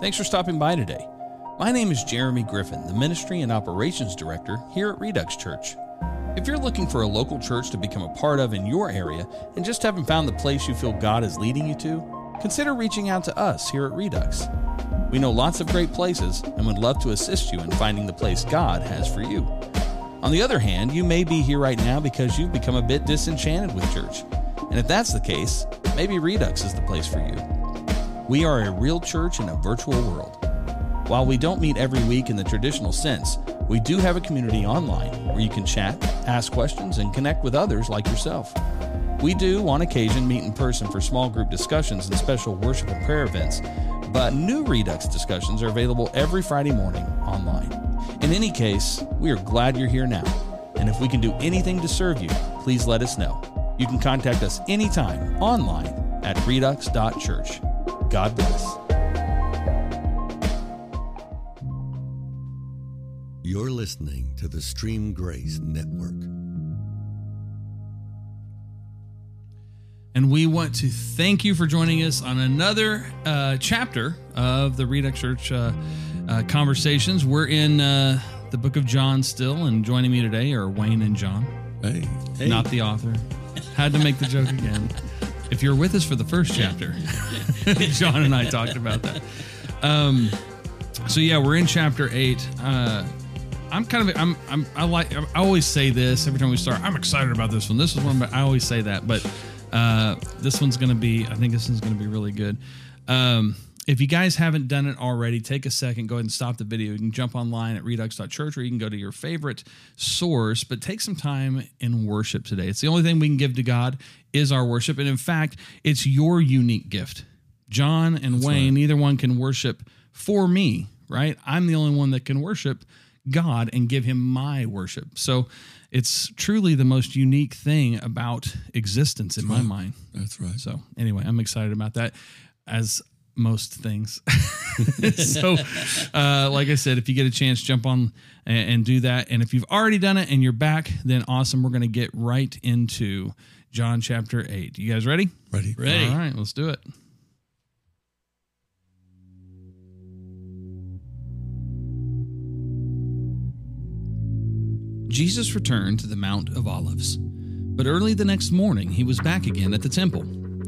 Thanks for stopping by today. My name is Jeremy Griffin, the Ministry and Operations Director here at Redux Church. If you're looking for a local church to become a part of in your area and just haven't found the place you feel God is leading you to, consider reaching out to us here at Redux. We know lots of great places and would love to assist you in finding the place God has for you. On the other hand, you may be here right now because you've become a bit disenchanted with church. And if that's the case, maybe Redux is the place for you. We are a real church in a virtual world. While we don't meet every week in the traditional sense, we do have a community online where you can chat, ask questions, and connect with others like yourself. We do, on occasion, meet in person for small group discussions and special worship and prayer events, but new Redux discussions are available every Friday morning online. In any case, we are glad you're here now, and if we can do anything to serve you, please let us know. You can contact us anytime online at redux.church. God bless. You're listening to the Stream Grace Network. And we want to thank you for joining us on another uh, chapter of the Redux Church uh, uh, Conversations. We're in uh, the book of John still, and joining me today are Wayne and John. Hey. Hey. Not the author. Had to make the joke again. If you're with us for the first chapter, John and I talked about that. Um, so yeah, we're in chapter eight. Uh, I'm kind of I'm, I'm I like I always say this every time we start. I'm excited about this one. This is one, but I always say that. But uh, this one's gonna be. I think this one's gonna be really good. Um, if you guys haven't done it already, take a second, go ahead and stop the video. You can jump online at redux.church or you can go to your favorite source, but take some time in worship today. It's the only thing we can give to God is our worship. And in fact, it's your unique gift. John and Wayne, neither one can worship for me, right? I'm the only one that can worship God and give him my worship. So it's truly the most unique thing about existence in my mind. That's right. So anyway, I'm excited about that as most things. so uh, like I said, if you get a chance, jump on and, and do that. And if you've already done it and you're back, then awesome. We're going to get right into John chapter 8. You guys ready? Ready? Ready. All right, let's do it. Jesus returned to the Mount of Olives, but early the next morning he was back again at the temple.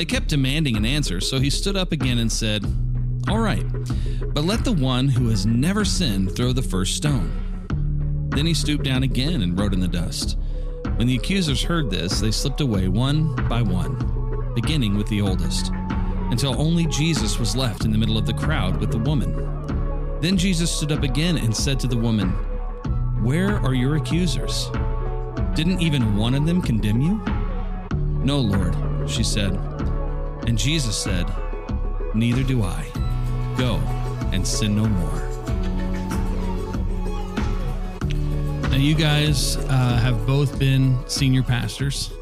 They kept demanding an answer, so he stood up again and said, All right, but let the one who has never sinned throw the first stone. Then he stooped down again and wrote in the dust. When the accusers heard this, they slipped away one by one, beginning with the oldest, until only Jesus was left in the middle of the crowd with the woman. Then Jesus stood up again and said to the woman, Where are your accusers? Didn't even one of them condemn you? No, Lord, she said. And Jesus said, Neither do I. Go and sin no more. Now, you guys uh, have both been senior pastors.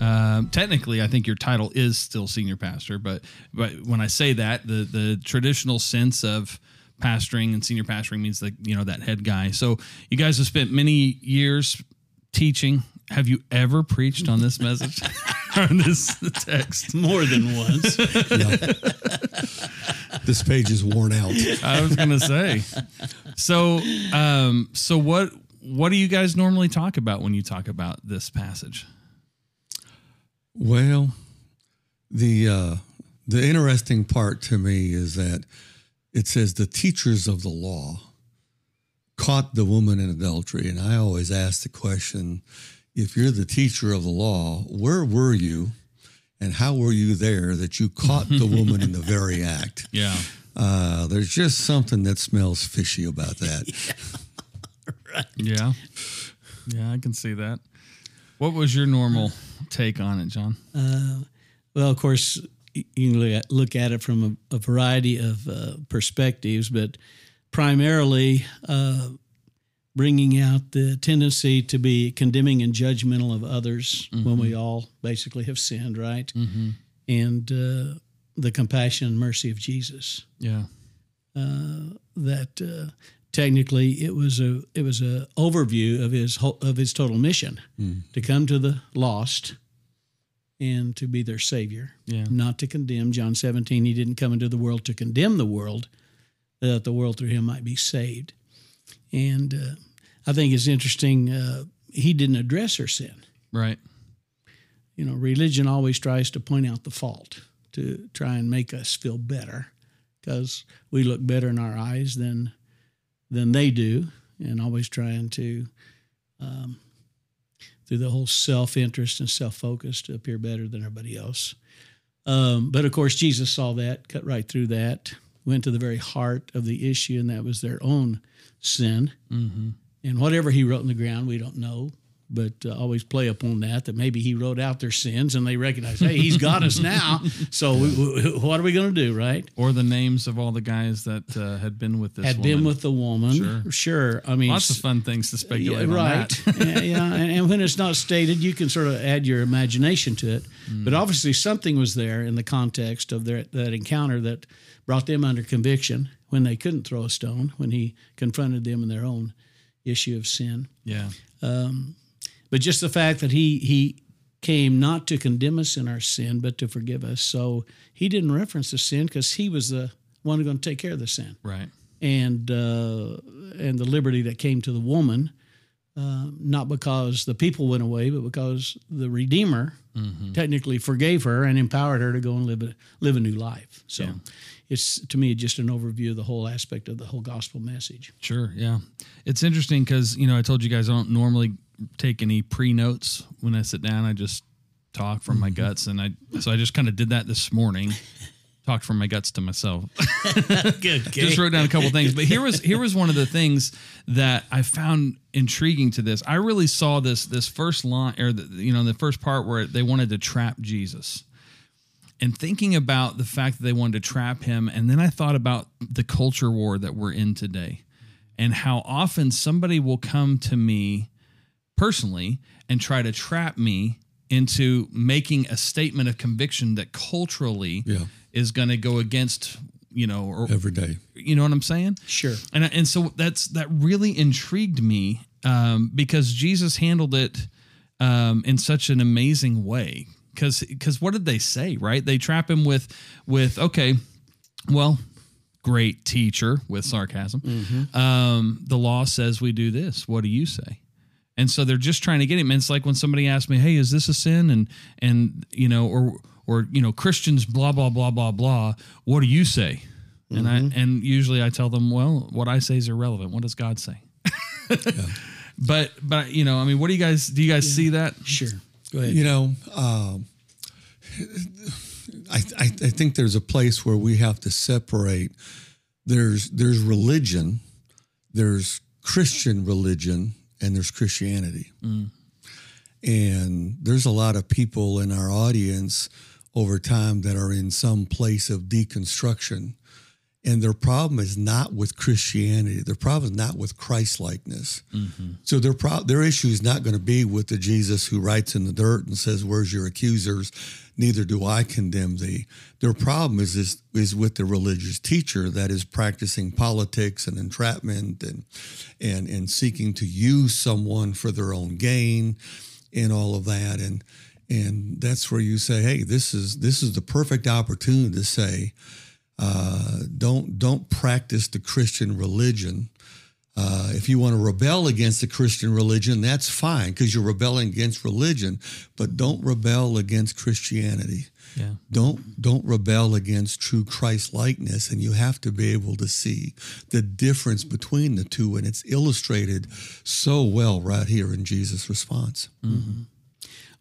Um, technically, I think your title is still senior pastor, but but when I say that, the the traditional sense of pastoring and senior pastoring means like you know that head guy. So you guys have spent many years teaching. Have you ever preached on this message, on this text? More than once. This page is worn out. I was gonna say. So, um, so what what do you guys normally talk about when you talk about this passage? Well, the uh, the interesting part to me is that it says the teachers of the law caught the woman in adultery, and I always ask the question: If you're the teacher of the law, where were you, and how were you there that you caught the woman in the very act? Yeah. Uh, there's just something that smells fishy about that. Yeah. Yeah, I can see that. What was your normal take on it, John? Uh, well, of course, you can look at, look at it from a, a variety of uh, perspectives, but primarily uh, bringing out the tendency to be condemning and judgmental of others mm-hmm. when we all basically have sinned, right? Mm-hmm. And uh, the compassion and mercy of Jesus. Yeah. Uh, that uh, technically it was a it was a overview of his whole, of his total mission mm. to come to the lost and to be their savior, yeah. not to condemn. John 17, he didn't come into the world to condemn the world, that the world through him might be saved. And uh, I think it's interesting, uh, he didn't address her sin. Right. You know, religion always tries to point out the fault, to try and make us feel better because we look better in our eyes than than they do, and always trying to um, through the whole self interest and self focus to appear better than everybody else. Um, but of course, Jesus saw that, cut right through that, went to the very heart of the issue, and that was their own sin. Mm-hmm. And whatever he wrote in the ground, we don't know but uh, always play upon that that maybe he wrote out their sins and they recognize hey he's got us now so we, we, what are we going to do right or the names of all the guys that uh, had been with this had woman. been with the woman sure. sure i mean lots of fun things to speculate yeah, right yeah, yeah. And, and, when it's not stated you can sort of add your imagination to it mm. but obviously something was there in the context of their, that encounter that brought them under conviction when they couldn't throw a stone when he confronted them in their own issue of sin yeah um, but just the fact that he he came not to condemn us in our sin, but to forgive us. So he didn't reference the sin because he was the one who's going to take care of the sin. Right. And uh, and the liberty that came to the woman, uh, not because the people went away, but because the Redeemer mm-hmm. technically forgave her and empowered her to go and live a live a new life. So. Yeah. It's to me just an overview of the whole aspect of the whole gospel message. Sure, yeah, it's interesting because you know I told you guys I don't normally take any pre notes when I sit down. I just talk from my mm-hmm. guts, and I so I just kind of did that this morning. Talked from my guts to myself. Good. just wrote down a couple things, but here was here was one of the things that I found intriguing to this. I really saw this this first line or the, you know the first part where they wanted to trap Jesus and thinking about the fact that they wanted to trap him and then i thought about the culture war that we're in today and how often somebody will come to me personally and try to trap me into making a statement of conviction that culturally yeah. is going to go against you know or, every day. You know what i'm saying? Sure. And and so that's that really intrigued me um, because jesus handled it um, in such an amazing way. Because because what did they say right? They trap him with with okay well great teacher with sarcasm. Mm-hmm. um, the law says we do this. What do you say and so they're just trying to get him. And it's like when somebody asks me, "Hey, is this a sin?" and and you know, or or you know, Christians, blah blah blah blah blah. What do you say? Mm-hmm. And I mm-hmm. and usually I tell them, well, what I say is irrelevant. What does God say? yeah. But but you know, I mean, what do you guys do? You guys yeah. see that? Sure. Go ahead. You know, um, I, I I think there's a place where we have to separate. There's there's religion, there's Christian religion, and there's Christianity. Mm. And there's a lot of people in our audience over time that are in some place of deconstruction. And their problem is not with Christianity. Their problem is not with Christ likeness. Mm-hmm. So their pro- their issue is not going to be with the Jesus who writes in the dirt and says, "Where's your accusers?" Neither do I condemn thee. Their problem is is, is with the religious teacher that is practicing politics and entrapment and and and seeking to use someone for their own gain and all of that. And and that's where you say, "Hey, this is this is the perfect opportunity to say." Uh, don't don't practice the Christian religion. Uh, if you want to rebel against the Christian religion, that's fine because you're rebelling against religion. But don't rebel against Christianity. Yeah. Don't don't rebel against true Christ likeness, and you have to be able to see the difference between the two, and it's illustrated so well right here in Jesus' response. Mm-hmm.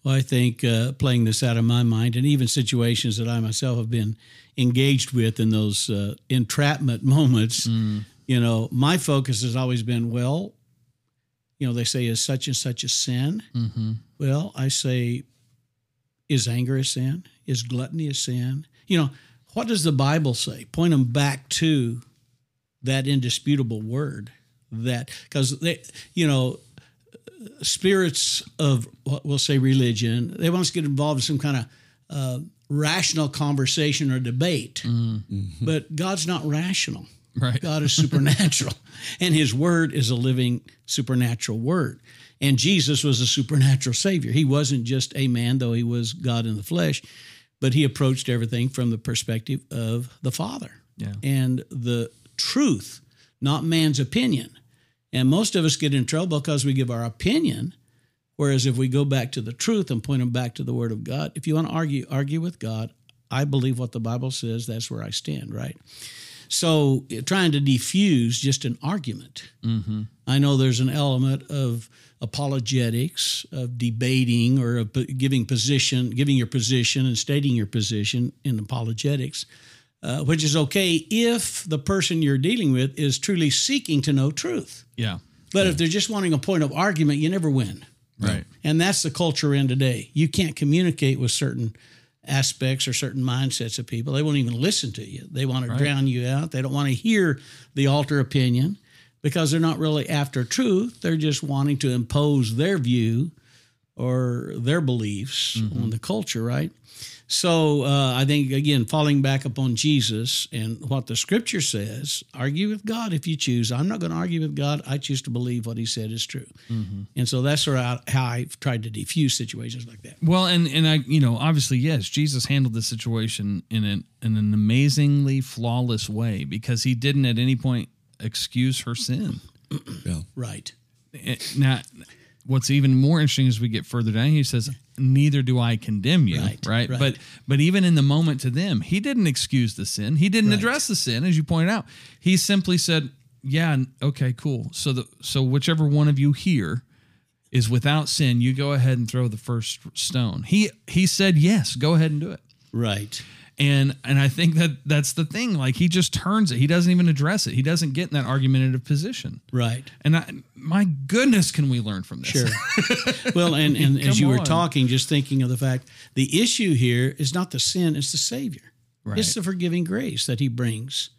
Well, I think uh, playing this out of my mind, and even situations that I myself have been engaged with in those uh, entrapment moments, mm. you know, my focus has always been, well, you know, they say, is such and such a sin? Mm-hmm. Well, I say, is anger a sin? Is gluttony a sin? You know, what does the Bible say? Point them back to that indisputable word that because they, you know, spirits of what we'll say religion, they want us to get involved in some kind of uh, rational conversation or debate. Mm-hmm. But God's not rational. Right. God is supernatural, and His Word is a living supernatural Word. And Jesus was a supernatural Savior. He wasn't just a man, though He was God in the flesh, but He approached everything from the perspective of the Father yeah. and the truth, not man's opinion. And most of us get in trouble because we give our opinion. Whereas if we go back to the truth and point them back to the Word of God, if you want to argue, argue with God. I believe what the Bible says. That's where I stand, right? So trying to defuse just an argument. Mm-hmm. I know there's an element of apologetics, of debating or of giving position, giving your position and stating your position in apologetics, uh, which is okay if the person you're dealing with is truly seeking to know truth. Yeah. But if they're just wanting a point of argument, you never win. Right. And that's the culture in today. You can't communicate with certain aspects or certain mindsets of people. They won't even listen to you. They want to right. drown you out. They don't want to hear the alter opinion because they're not really after truth. They're just wanting to impose their view or their beliefs mm-hmm. on the culture, right? So uh, I think again, falling back upon Jesus and what the Scripture says, argue with God if you choose. I'm not going to argue with God. I choose to believe what He said is true, mm-hmm. and so that's sort of how I've tried to defuse situations like that. Well, and and I, you know, obviously, yes, Jesus handled the situation in an in an amazingly flawless way because He didn't at any point excuse her sin. yeah. Right. Eh, now, what's even more interesting as we get further down, he says, "Neither do I condemn you." Right, right? right. But but even in the moment to them, he didn't excuse the sin. He didn't Right. address the sin, as you pointed out. He simply said, "Yeah, okay, cool. So the so whichever one of you here is without sin, you go ahead and throw the first stone." He he said, "Yes, go ahead and do it." Right. And and I think that that's the thing. Like he just turns it. He doesn't even address it. He doesn't get in that argumentative position. Right. And I, my goodness, can we learn from this? Sure. well, and, and as you were talking, just thinking of the fact, the issue here is not the sin, it's the Savior. Right. It's the forgiving grace that He brings.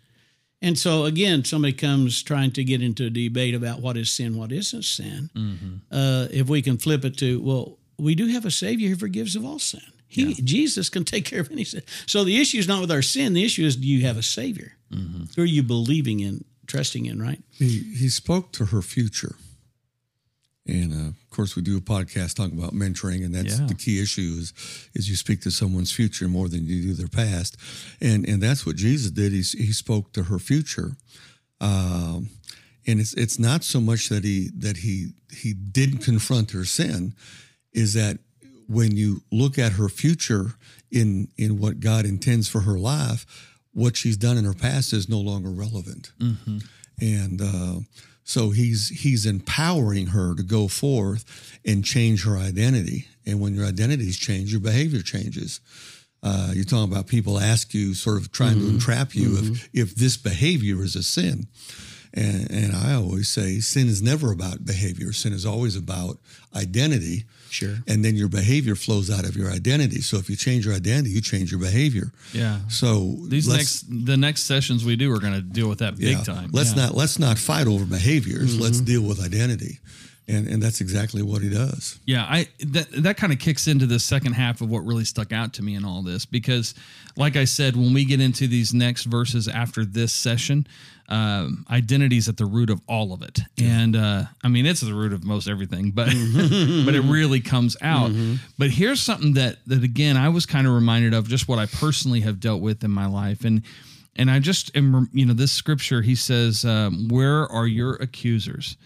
And so, again, somebody comes trying to get into a debate about what is sin, what isn't sin. Mm-hmm. Uh, if we can flip it to, well, we do have a Savior who forgives of all sin. He, Jesus can take care of any sin. So the issue is not with our sin. The issue is, do you have a Savior? Mm-hmm. Who are you believing in, trusting in, right? He he spoke to her future, and uh, of course we do a podcast talking about mentoring, and that's Yeah. the key issue is is you speak to someone's future more than you do their past, and and that's what Jesus did. He he spoke to her future, um, and it's it's not so much that he that he he didn't confront her sin, is that when you look at her future in in what God intends for her life, what she's done in her past is no longer relevant and uh, so he's he's empowering her to go forth and change her identity. And when your identities change, your behavior changes. Uh, you're talking about people ask you, sort of trying to entrap you, if if this behavior is a sin. And, and I always say sin is never about behavior. Sin is always about identity. Sure. And then your behavior flows out of your identity. So if you change your identity, you change your behavior. Yeah. So These next the next sessions we do are going to deal with that big time. Let's Yeah. not let's not fight over behaviors. Mm-hmm. Let's deal with identity, and and that's exactly what he does. Yeah, I that that kind of kicks into the second half of what really stuck out to me in all this because, like I said, when we get into these next verses after this session, um, identity is at the root of all of it, and uh, I mean it's the root of most everything, but but it really comes out. But here's something that that again I was kind of reminded of just what I personally have dealt with in my life, and and I just am you know this scripture he says, um, "Where are your accusers?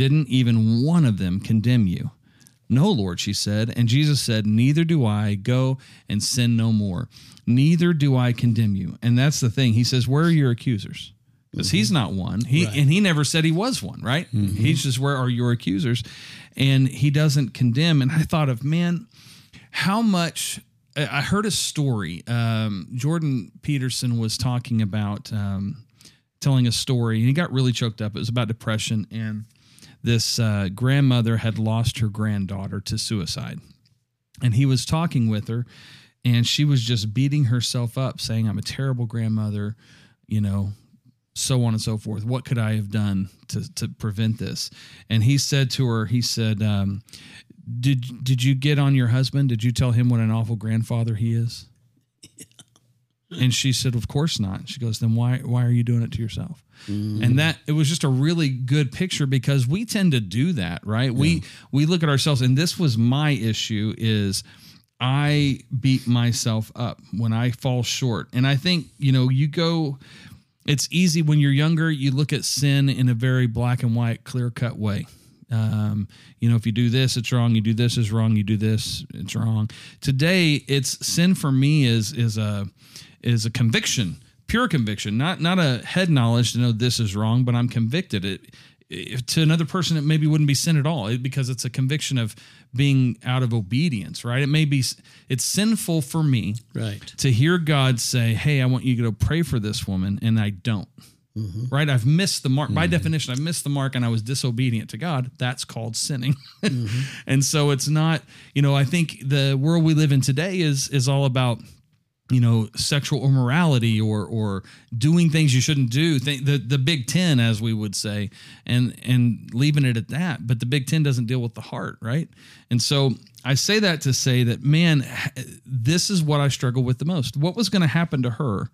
Didn't even one of them condemn you?" No, Lord, she said. And Jesus said, Neither do I. Go and sin no more. Neither do I condemn you. And that's the thing. He says, Where are your accusers? Because he's not one. He Right. and he never said he was one, right? He's just where are your accusers? And he doesn't condemn. And I thought of, man, how much I I heard a story. Um, Jordan Peterson was talking about um, telling a story, and he got really choked up. It was about depression, and this uh, grandmother had lost her granddaughter to suicide, and he was talking with her, and she was just beating herself up, saying, "I'm a terrible grandmother," you know, so on and so forth. What could I have done to to prevent this? And he said to her, he said, um, "Did did you get on your husband? Did you tell him what an awful grandfather he is?" And she said, "Of course not." She goes, "Then why why are you doing it to yourself?" Mm. And that it was just a really good picture because we tend to do that, right? We we look at ourselves, and this was my issue is I beat myself up when I fall short, and I think you know you go. It's easy when you're younger. You look at sin in a very black and white, clear cut way. Um, you know, if you do this, it's wrong. You do this, is wrong. You do this, it's wrong. Today, it's sin for me is is a is a conviction, pure conviction, not not a head knowledge to know this is wrong, but I'm convicted. It, if to another person, it maybe wouldn't be sin at all because it's a conviction of being out of obedience, right? It may be it's sinful for me Right. to hear God say, "Hey, I want you to go pray for this woman," and I don't. Mm-hmm. Right? I've missed the mark. By mm-hmm. definition, I've missed the mark and I was disobedient to God. That's called sinning. Mm-hmm. and so it's not, you know, I think the world we live in today is is all about you know sexual immorality or or doing things you shouldn't do Th- the the big 10 as we would say and and leaving it at that but the big 10 doesn't deal with the heart right and so i say that to say that man this is what i struggle with the most what was going to happen to her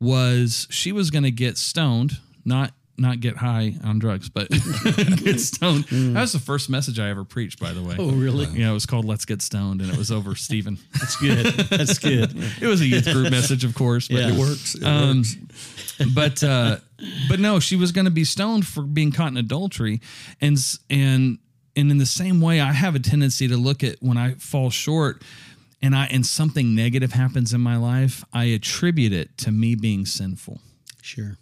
was she was going to get stoned not not get high on drugs but get stoned that was the first message i ever preached by the way Oh, really? know, it was called "Let's Get Stoned," and it was over Stephen. That's good. That's good. it was a youth group message, of course, but Yeah. It works. It um, works. but uh, but no, she was going to be stoned for being caught in adultery, and s- and and in the same way, I have a tendency to look at when I fall short, and I and something negative happens in my life, I attribute it to me being sinful. Sure.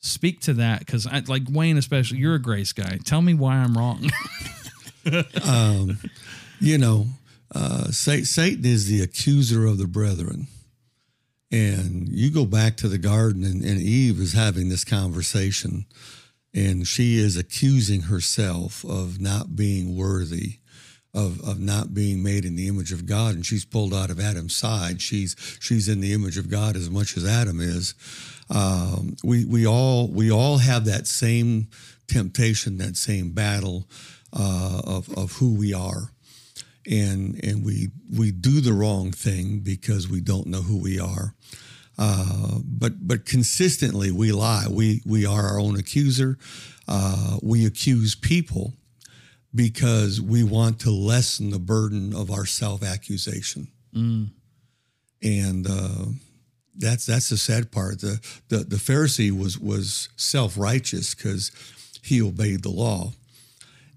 Speak to that because I like Wayne, especially. You're a grace guy. Tell me why I'm wrong. um, you know, uh, Satan is the accuser of the brethren. And you go back to the garden, and, and Eve is having this conversation, and she is accusing herself of not being worthy, of, of not being made in the image of God. And she's pulled out of Adam's side. She's she's in the image of God as much as Adam is. Um, we we all we all have that same temptation, that same battle uh, of of who we are, and and we we do the wrong thing because we don't know who we are. Uh, but but consistently we lie. We we are our own accuser. Uh, we accuse people because we want to lessen the burden of our self accusation. And uh, that's that's the sad part. The the, the Pharisee was was self righteous because he obeyed the law.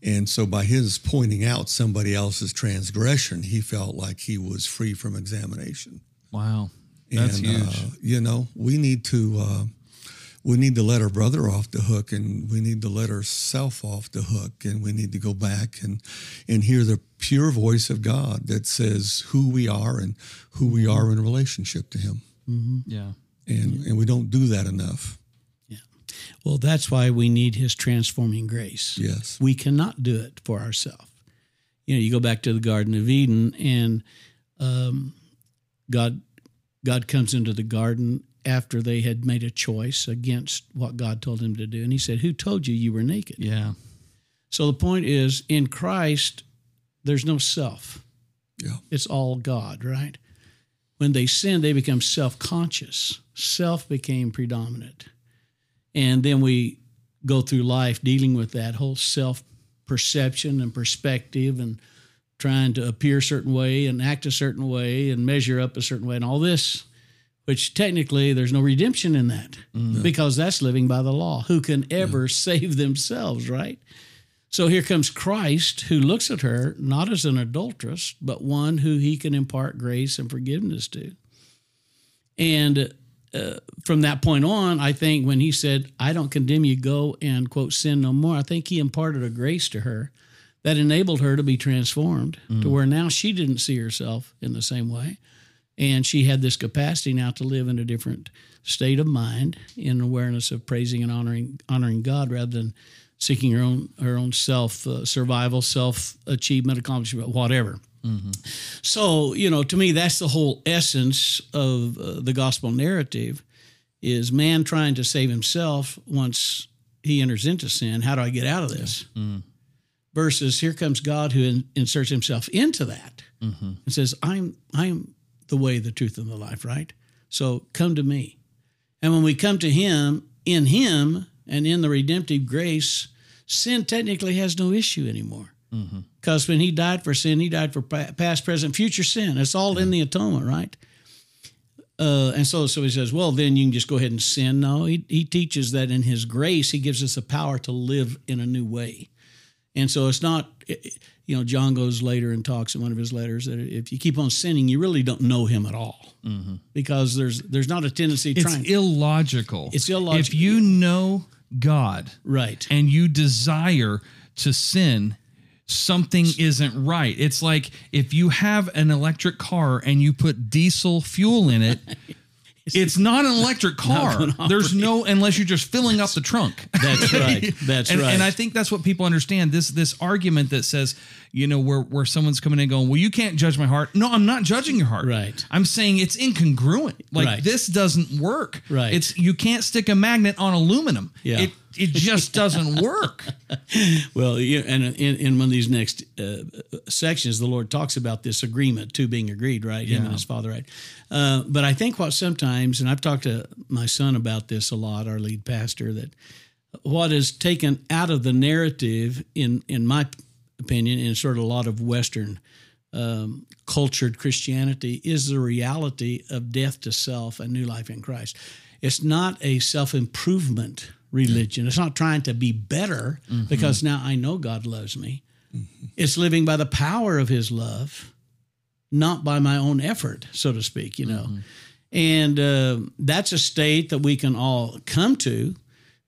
And so, by his pointing out somebody else's transgression, he felt like he was free from examination. wow, that's and, huge. Uh, you know, we need to uh, we need to let our brother off the hook, and we need to let ourself off the hook, and we need to go back and and hear the pure voice of God that says who we are and who we are in relationship to Him. yeah. And and we don't do that enough. Yeah. Well, that's why we need his transforming grace. Yes. We cannot do it for ourselves. You know, you go back to the Garden of Eden, and um, God, God comes into the garden after they had made a choice against what God told him to do, and He said, "Who told you you were naked?" Yeah. So the point is, in Christ, there's no self. Yeah. It's all God, right? When they sin, they become self conscious. Self became predominant. And then we go through life dealing with that whole self perception and perspective and trying to appear a certain way and act a certain way and measure up a certain way and all this, which technically there's no redemption in that because that's living by the law. Who can ever save themselves, right? So here comes Christ who looks at her not as an adulteress, but one who he can impart grace and forgiveness to. And uh, from that point on, I think when he said, I don't condemn you, go and quote, sin no more, I think he imparted a grace to her that enabled her to be transformed to where now she didn't see herself in the same way. And she had this capacity now to live in a different state of mind in awareness of praising and honoring honoring God rather than seeking her own her own self uh, survival, self achievement, accomplishment, whatever. So, you know, to me, that's the whole essence of uh, the gospel narrative is man trying to save himself once he enters into sin. How do I get out of this? Versus here comes God who in, inserts himself into that and says, I'm, I'm the way, the truth, and the life, right? So come to me. And when we come to him, in him and in the redemptive grace, sin technically has no issue anymore. Because when he died for sin, he died for past, present, future sin. It's all in the atonement, right? Uh, and so, so he says, well, then you can just go ahead and sin. No, he, he teaches that in his grace, he gives us the power to live in a new way. And so it's not, you know, John goes later and talks in one of his letters that if you keep on sinning, you really don't know him at all mm-hmm. because there's there's not a tendency It's trying. illogical. It's illogical. If you know God right. and you desire to sin, something isn't right. It's like if you have an electric car and you put diesel fuel in it, it's not an electric car. There's no unless you're just filling up the trunk. That's right. That's and, right. and I think that's what people understand. This this argument that says, you know, where where someone's coming in going, well, you can't judge my heart. No, I'm not judging your heart. Right. I'm saying it's incongruent. Like Right. this doesn't work. Right. It's you can't stick a magnet on aluminum. Yeah. It it just doesn't work. Well, yeah, and in, in one of these next uh, sections, the Lord talks about this agreement, two being agreed, right? Him Yeah. and his father, right? Uh, but I think what sometimes, and I've talked to my son about this a lot, our lead pastor, that what is taken out of the narrative, in in my opinion, in sort of a lot of Western um, cultured Christianity, is the reality of death to self and new life in Christ. It's not a self improvement religion. It's not trying to be better because now I know God loves me. It's living by the power of His love, not by my own effort, so to speak. You know, and uh, that's a state that we can all come to.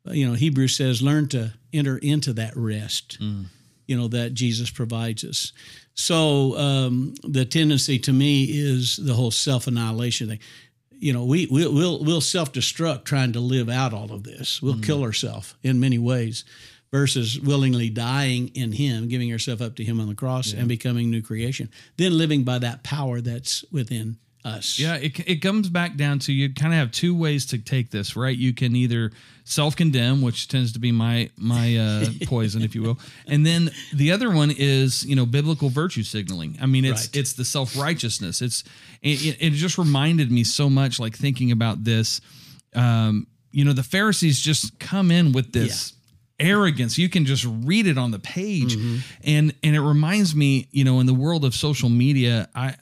You know, Hebrews says, "Learn to enter into that rest." You know that Jesus provides us. So um, the tendency to me is the whole self annihilation thing. You know, we we'll we'll, we'll self destruct trying to live out all of this. We'll kill ourselves in many ways, versus willingly dying in Him, giving ourselves up to Him on the cross, and becoming new creation. Then living by that power that's within us. Yeah, it, it comes back down to you kind of have two ways to take this, right? You can either self-condemn, which tends to be my my uh, poison, if you will, and then the other one is you know biblical virtue signaling. I mean, it's Right. it's the self-righteousness. It's it, it, it just reminded me so much, like thinking about this. Um, you know, the Pharisees just come in with this arrogance you can just read it on the page and and it reminds me you know in the world of social media i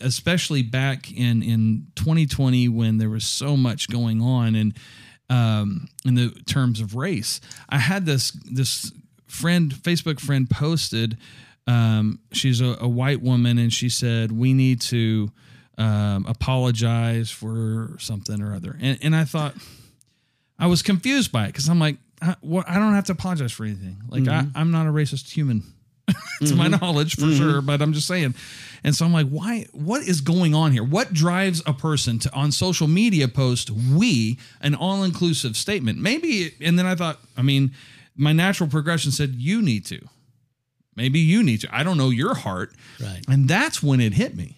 especially back in in 2020 when there was so much going on and um in the terms of race. I had this this friend facebook friend posted um she's a, a white woman and she said we need to um apologize for something or other. And and i thought I was confused by it because I'm like, I, what, I don't have to apologize for anything. Like I, I'm not a racist human, to my mm-hmm. knowledge for mm-hmm. sure. But I'm just saying, and so I'm like, why? What is going on here? What drives a person to on social media post "we" an all inclusive statement? Maybe, and then I thought, I mean, my natural progression said you need to. Maybe you need to. I don't know your heart, Right. and that's when it hit me.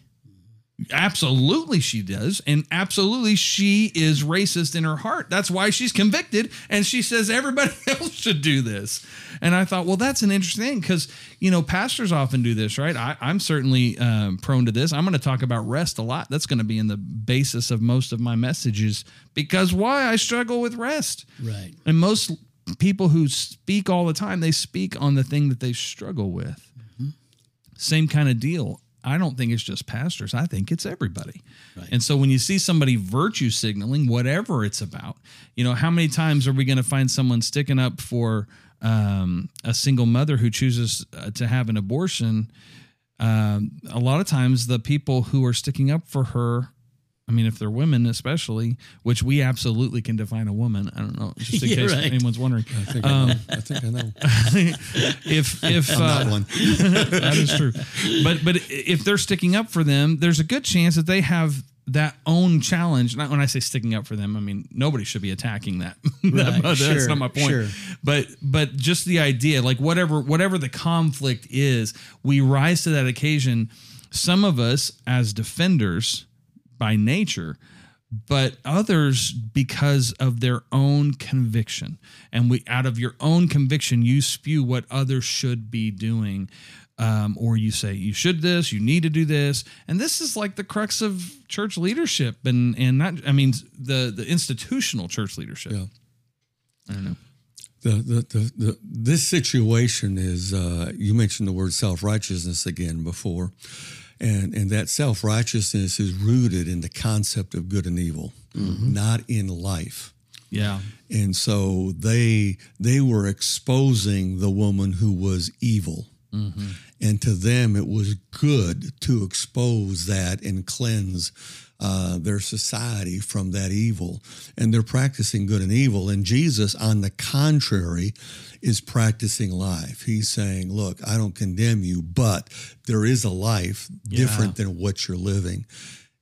Absolutely, she does. And absolutely, she is racist in her heart. That's why she's convicted. And she says everybody else should do this. And I thought, well, that's an interesting thing because, you know, pastors often do this, right? I, I'm certainly um, prone to this. I'm going to talk about rest a lot. That's going to be in the basis of most of my messages because why? I struggle with rest. Right. And most people who speak all the time, they speak on the thing that they struggle with. Same kind of deal. I don't think it's just pastors. I think it's everybody. Right. And so when you see somebody virtue signaling, whatever it's about, you know, how many times are we going to find someone sticking up for um, a single mother who chooses uh, to have an abortion? Um, a lot of times, the people who are sticking up for her I mean, if they're women, especially, which we absolutely can define a woman. I don't know, just in case right. anyone's wondering. I think I know. I think I know. if if I'm uh, not one. that is true, but but if they're sticking up for them, there's a good chance that they have that own challenge. Not when I say sticking up for them, I mean nobody should be attacking that. That- Right, that's sure, not my point. sure. But but just the idea, like whatever whatever the conflict is, we rise to that occasion some of us as defenders by nature but others because of their own conviction. And we out of your own conviction you spew what others should be doing. Um, or you say you should this you need to do this. And this is like the crux of church leadership and and not i mean the the institutional church leadership. Yeah. i don't know. The, the, the, the, this situation is, uh, you mentioned the word self righteousness again before, and, and that self righteousness is rooted in the concept of good and evil, mm-hmm. not in life. yeah And so they they were exposing the woman who was evil. Mm-hmm. And to them, it was good to expose that and cleanse uh, their society from that evil. And they're practicing good and evil. And Jesus, on the contrary, is practicing life. He's saying, Look, I don't condemn you, but there is a life different than what you're living.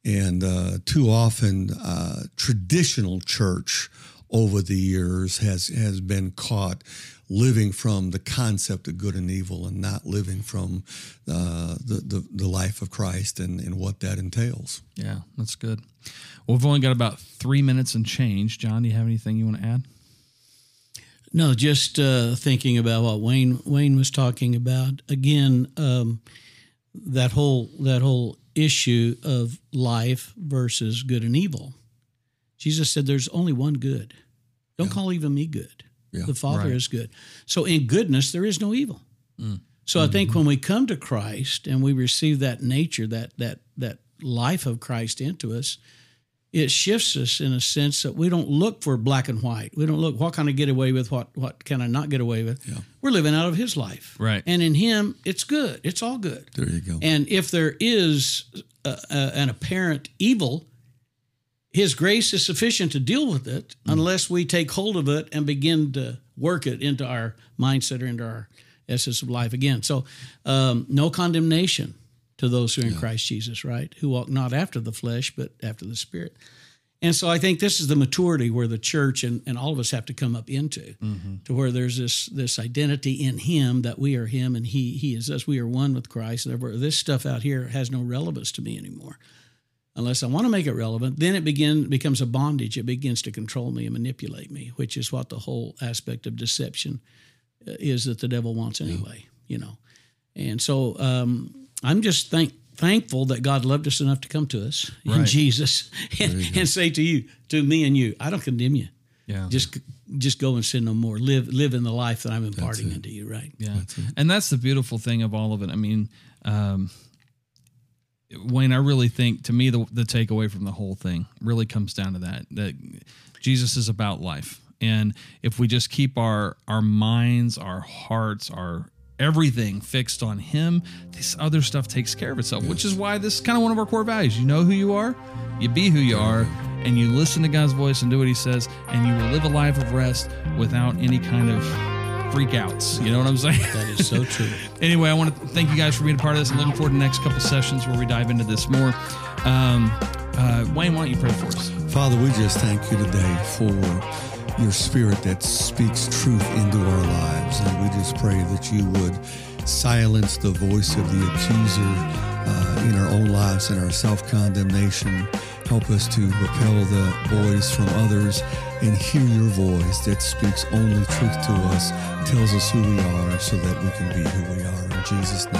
And uh, too often, uh, traditional church over the years has has been caught living from the concept of good and evil and not living from uh, the, the the life of Christ and, and what that entails. yeah that's good well we've only got about three minutes and change john do you have anything you want to add No, just uh, thinking about what Wayne Wayne was talking about again. Um, that whole that whole issue of life versus good and evil. Jesus said, "There's only one good. Don't call even me good. Yeah, the Father right. is good. So in goodness there is no evil. Mm. So I think mm-hmm. when we come to Christ and we receive that nature, that that that life of Christ into us, it shifts us in a sense that we don't look for black and white. We don't look what can I get away with, what what can I not get away with. Yeah. We're living out of His life, Right. And in Him, it's good. It's all good. There you go. And if there is a, a, an apparent evil, His grace is sufficient to deal with it unless we take hold of it and begin to work it into our mindset or into our essence of life again. So, um, no condemnation to those who are in Christ Jesus, right? Who walk not after the flesh, but after the Spirit. And so I think this is the maturity where the church and, and all of us have to come up into, to where there's this this identity in Him that we are Him and He He is us. We are one with Christ. Therefore, this stuff out here has no relevance to me anymore, unless I want to make it relevant. Then it begin becomes a bondage. It begins to control me and manipulate me, which is what the whole aspect of deception uh, is that the devil wants anyway. You know, and so um, I'm just thank thankful that God loved us enough to come to us in Jesus and, and say to you, to me and you, I don't condemn you. yeah Just just go and sin no more. Live live in the life that I'm imparting into you. Right. Yeah, and that's the beautiful thing of all of it. I mean, um, Wayne, I really think to me the the takeaway from the whole thing really comes down to that that Jesus is about life, and if we just keep our our minds, our hearts, our everything fixed on him this other stuff takes care of itself which is why this is kind of one of our core values. You know who you are you be who you are and you listen to god's voice and do what he says and you will live a life of rest without any kind of freakouts you know what i'm saying That is so true. anyway, I want to thank you guys for being a part of this. I'm looking forward to the next couple sessions where we dive into this more. Um, uh, Wayne, why don't you pray for us? Father, we just thank you today for your spirit that speaks truth into our lives. And we just pray that you would silence the voice of the accuser uh, in our own lives and our self condemnation. Help us to repel the voice from others and hear your voice that speaks only truth to us, tells us who we are so that we can be who we are. In Jesus' name,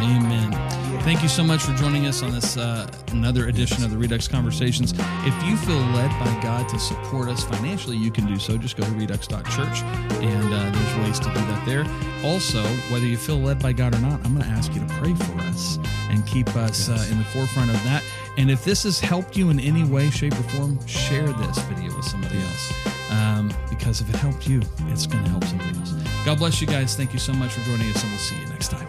amen. Amen. Thank you so much for joining us on this uh, another edition of the Redux Conversations. If you feel led by God to support us financially, you can do so. Just go to redux.church, and uh, there's ways to do that there. Also, whether you feel led by God or not, I'm going to ask you to pray for us and keep us uh, in the forefront of that. And if this has helped you in any way, shape, or form, share this video with somebody else. Um, because if it helped you, it's going to help somebody else. God bless you guys. Thank you so much for joining us, and we'll see you next time.